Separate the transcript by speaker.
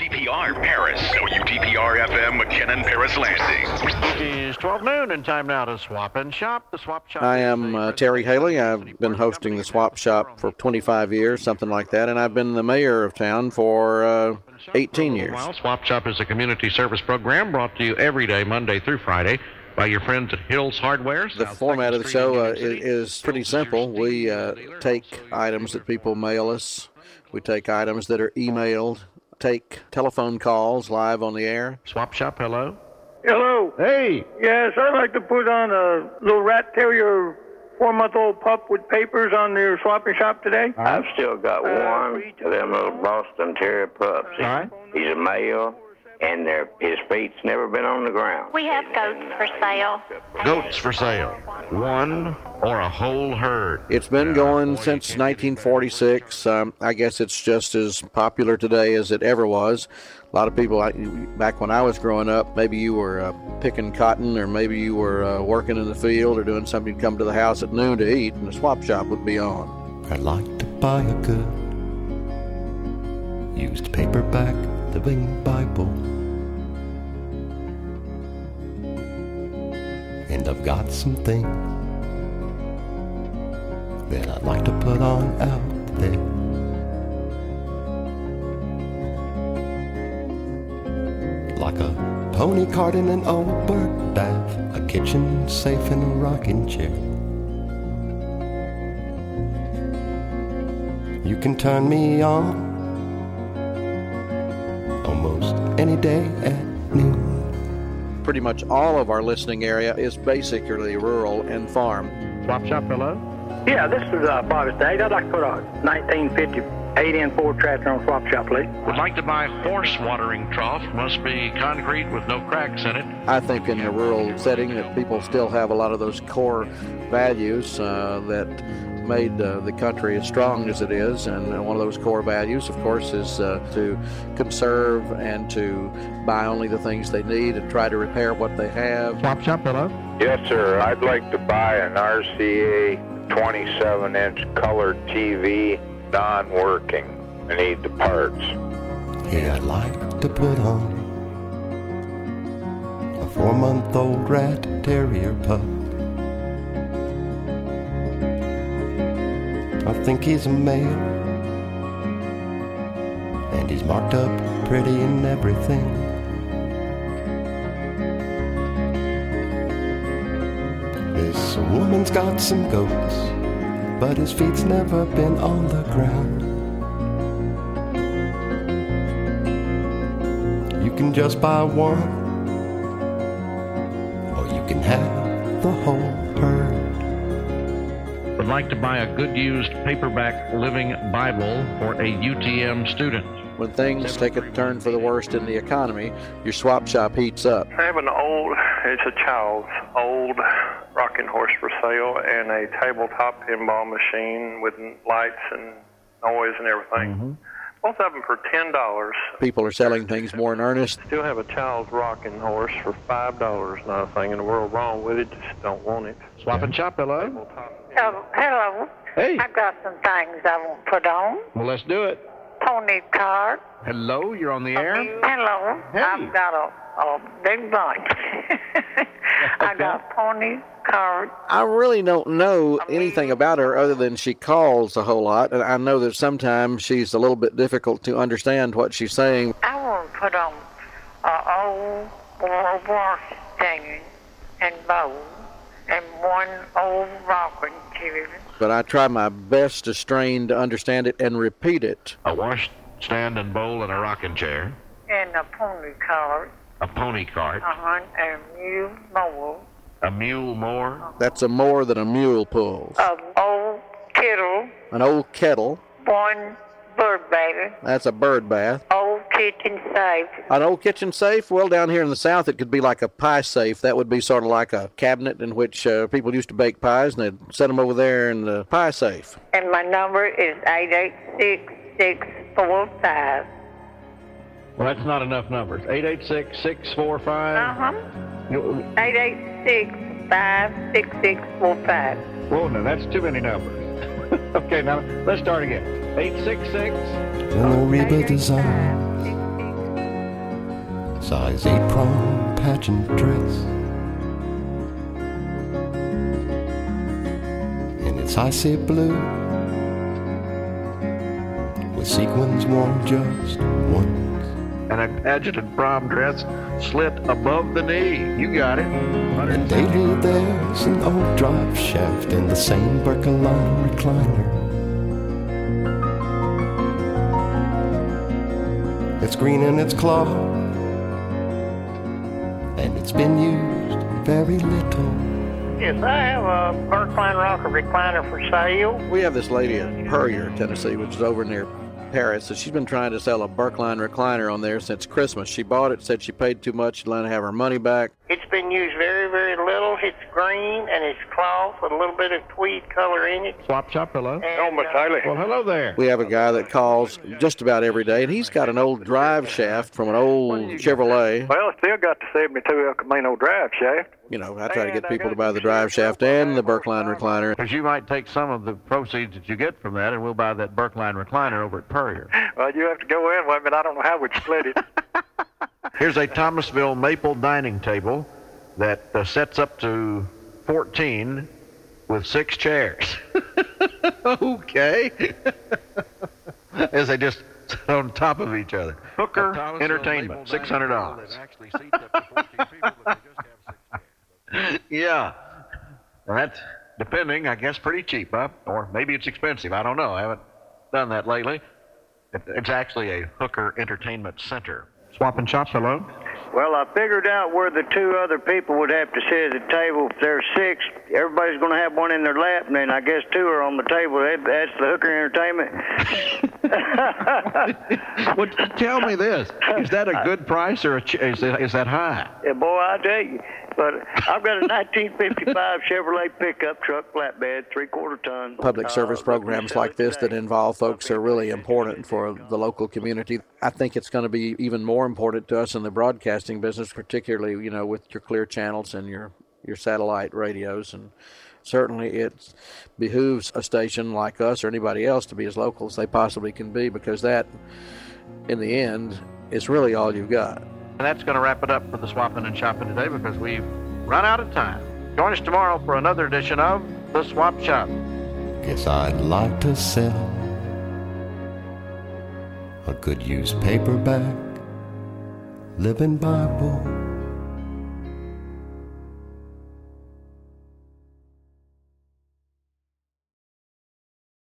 Speaker 1: WTPR Paris. WTPR FM McKinnon Paris Landing.
Speaker 2: It is 12 noon and time now to swap and shop. The swap shop.
Speaker 3: I am uh, Terry Haley. I've been hosting the Swap Shop for 25 years, something like that, and I've been the mayor of town for uh, 18 years.
Speaker 2: Well, Swap Shop is a community service program brought to you every day, Monday through Friday, by your friends at Hills Hardware.
Speaker 3: The
Speaker 2: South
Speaker 3: format of the show uh,
Speaker 2: Union
Speaker 3: i-
Speaker 2: City.
Speaker 3: is pretty simple. We uh, take items that people mail us, we take items that are emailed, take telephone calls live on the air.
Speaker 2: Swap Shop, hello.
Speaker 4: Hello.
Speaker 2: Hey.
Speaker 4: Yes, I'd like to put on a little rat terrier, four month old pup with papers on their swapping shop today.
Speaker 5: I've still got uh, one of them little Boston Terrier pups.
Speaker 2: All right.
Speaker 5: He's a male, and their his feet's never been on the ground.
Speaker 6: We have goats for sale.
Speaker 2: Goats for sale. One or a whole herd.
Speaker 3: It's been going since 1946. Um, I guess it's just as popular today as it ever was. A lot of people, I, back when I was growing up, maybe you were uh, picking cotton or maybe you were uh, working in the field or doing something, you'd come to the house at noon to eat, and the swap shop would be on.
Speaker 7: I'd like to buy a good used paperback living Bible. And I've got some things that I'd like to put on out there. Like a pony cart in an old bird bath, a kitchen safe and a rocking chair. You can turn me on any day at noon.
Speaker 3: Pretty much all of our listening area is basically rural and farm.
Speaker 2: Swap Shop, hello.
Speaker 4: Yeah, this is uh, Bobby State. I'd like to put a 1950 8 Ford tractor on swap shop, please.
Speaker 2: Would like to buy horse watering trough. Must be concrete with no cracks in it.
Speaker 3: I think in a rural setting that people still have a lot of those core values uh, that made uh, the country as strong as it is. And one of those core values, of course, is uh, to conserve and to buy only the things they need and try to repair what they have.
Speaker 2: Swap Shop, hello.
Speaker 8: Yes, sir. I'd like to buy an RCA 27 inch color TV non working. I need the parts.
Speaker 7: Yeah, I'd like to put on a four month old rat terrier pup. I think he's a male, and he's marked up pretty and everything. This woman's got some goats, but his feet's never been on the ground. You can just buy one, or you can have the whole
Speaker 2: like to buy a good used paperback living Bible for a UTM student.
Speaker 3: When things take a turn for the worst in the economy, your swap shop heats up.
Speaker 9: I have an old, it's a child's old rocking horse for sale and a tabletop pinball machine with lights and noise and everything. Mm-hmm. Both of them for ten dollars.
Speaker 3: People are selling things more in earnest.
Speaker 9: Still have a child's rocking horse for five dollars. Not a thing in the world wrong with it. Just don't want it.
Speaker 2: Swap and Shop, hello.
Speaker 6: Oh, hello.
Speaker 2: Hey.
Speaker 6: I've got some things I want to put on.
Speaker 2: Well, let's do it.
Speaker 6: Pony cart.
Speaker 2: Hello, you're on the air.
Speaker 6: Um, hello.
Speaker 2: Hey.
Speaker 6: I've got a, a big bunch. I got a pony cart.
Speaker 3: I really don't know anything about her other than she calls a whole lot, and I know that sometimes she's a little bit difficult to understand what she's saying.
Speaker 6: I want to put on a old World War stand and bow and one old rocking chair.
Speaker 3: But I try my best to strain to understand it and repeat it.
Speaker 2: A wash stand and bowl and a rocking chair.
Speaker 6: and a pony cart.
Speaker 2: A pony cart.
Speaker 6: Uh-huh. And mule mower.
Speaker 2: A mule mower.
Speaker 3: That's a more than a mule pulls.
Speaker 6: A old kettle.
Speaker 3: An old kettle.
Speaker 6: One bird baby.
Speaker 3: That's a bird bath.
Speaker 6: Old kitchen safe.
Speaker 3: An old kitchen safe? Well, down here in the South, it could be like a pie safe. That would be sort of like a cabinet in which uh, people used to bake pies, and they'd set them over there in the pie safe.
Speaker 6: And my number is eight eight six six four five.
Speaker 2: Well, that's not enough numbers. 886 645.
Speaker 6: Uh-huh. Eight eight six five six six four five.
Speaker 2: Whoa, no, that's too many numbers. okay, now let's start again. 866.
Speaker 7: In the Reba design, size 8 prom pageant dress. And it's icy blue with sequins worn just once.
Speaker 2: And a pageant prom dress slit above the knee. You got it.
Speaker 7: And daily there's an old drive shaft in the same Berkline recliner. It's green in its claw, it's been used very little.
Speaker 6: Yes, I have a Berkline rocker recliner for sale.
Speaker 3: We have this lady in Puryear, Tennessee, which is over near Paris, and she's been trying to sell a Berkline recliner on there since Christmas. She bought it, said she paid too much, she'd let her have her money back.
Speaker 6: It's been used very, very little. It's green and it's cloth with a little bit of tweed color in it.
Speaker 2: Swap shop, hello.
Speaker 6: And, uh,
Speaker 9: Miss Haley.
Speaker 2: Well, hello there.
Speaker 3: We have a guy that calls just about every day, and he's got an old drive shaft from an old Chevrolet.
Speaker 4: Well, I still got the 72 El Camino drive shaft.
Speaker 3: You know, I try to get people to buy the drive shaft and the Berkline recliner.
Speaker 2: Because you might take some of the proceeds that you get from that, and we'll buy that Berkline recliner over at Puryear.
Speaker 4: Well, you have to go in with me. I don't know how we'd split it.
Speaker 2: Here's a Thomasville maple dining table that uh, sets up to 14 with six chairs. okay. As they just sit on top of each other. Hooker Entertainment, $600. yeah. Well, that's depending, I guess, pretty cheap, huh? Or maybe it's expensive. I don't know. I haven't done that lately. It, it's actually a Hooker Entertainment Center. Swap and shop, hello?
Speaker 4: well, I figured out where the two other people would have to sit at the table. If there's six, everybody's going to have one in their lap, and then I guess two are on the table. That's the Hooker Entertainment.
Speaker 2: well, tell me this: is that a good price or a ch- is, that, is that high?
Speaker 4: Yeah, boy, I tell you. But I've got a 1955 Chevrolet pickup truck, flatbed, three-quarter ton.
Speaker 3: Public service
Speaker 4: Uh,
Speaker 3: programs like this that involve folks are really important for the local community. I think it's going to be even more important to us in the broadcasting business, particularly, you know, with your clear channels and your, your satellite radios. And certainly it behooves a station like us or anybody else to be as local as they possibly can be because that, in the end, is really all you've got.
Speaker 2: And that's going to wrap it up for the swapping and shopping today because we've run out of time. Join us tomorrow for another edition of the Swap Shop.
Speaker 7: Guess I'd like to sell a good used paperback, living Bible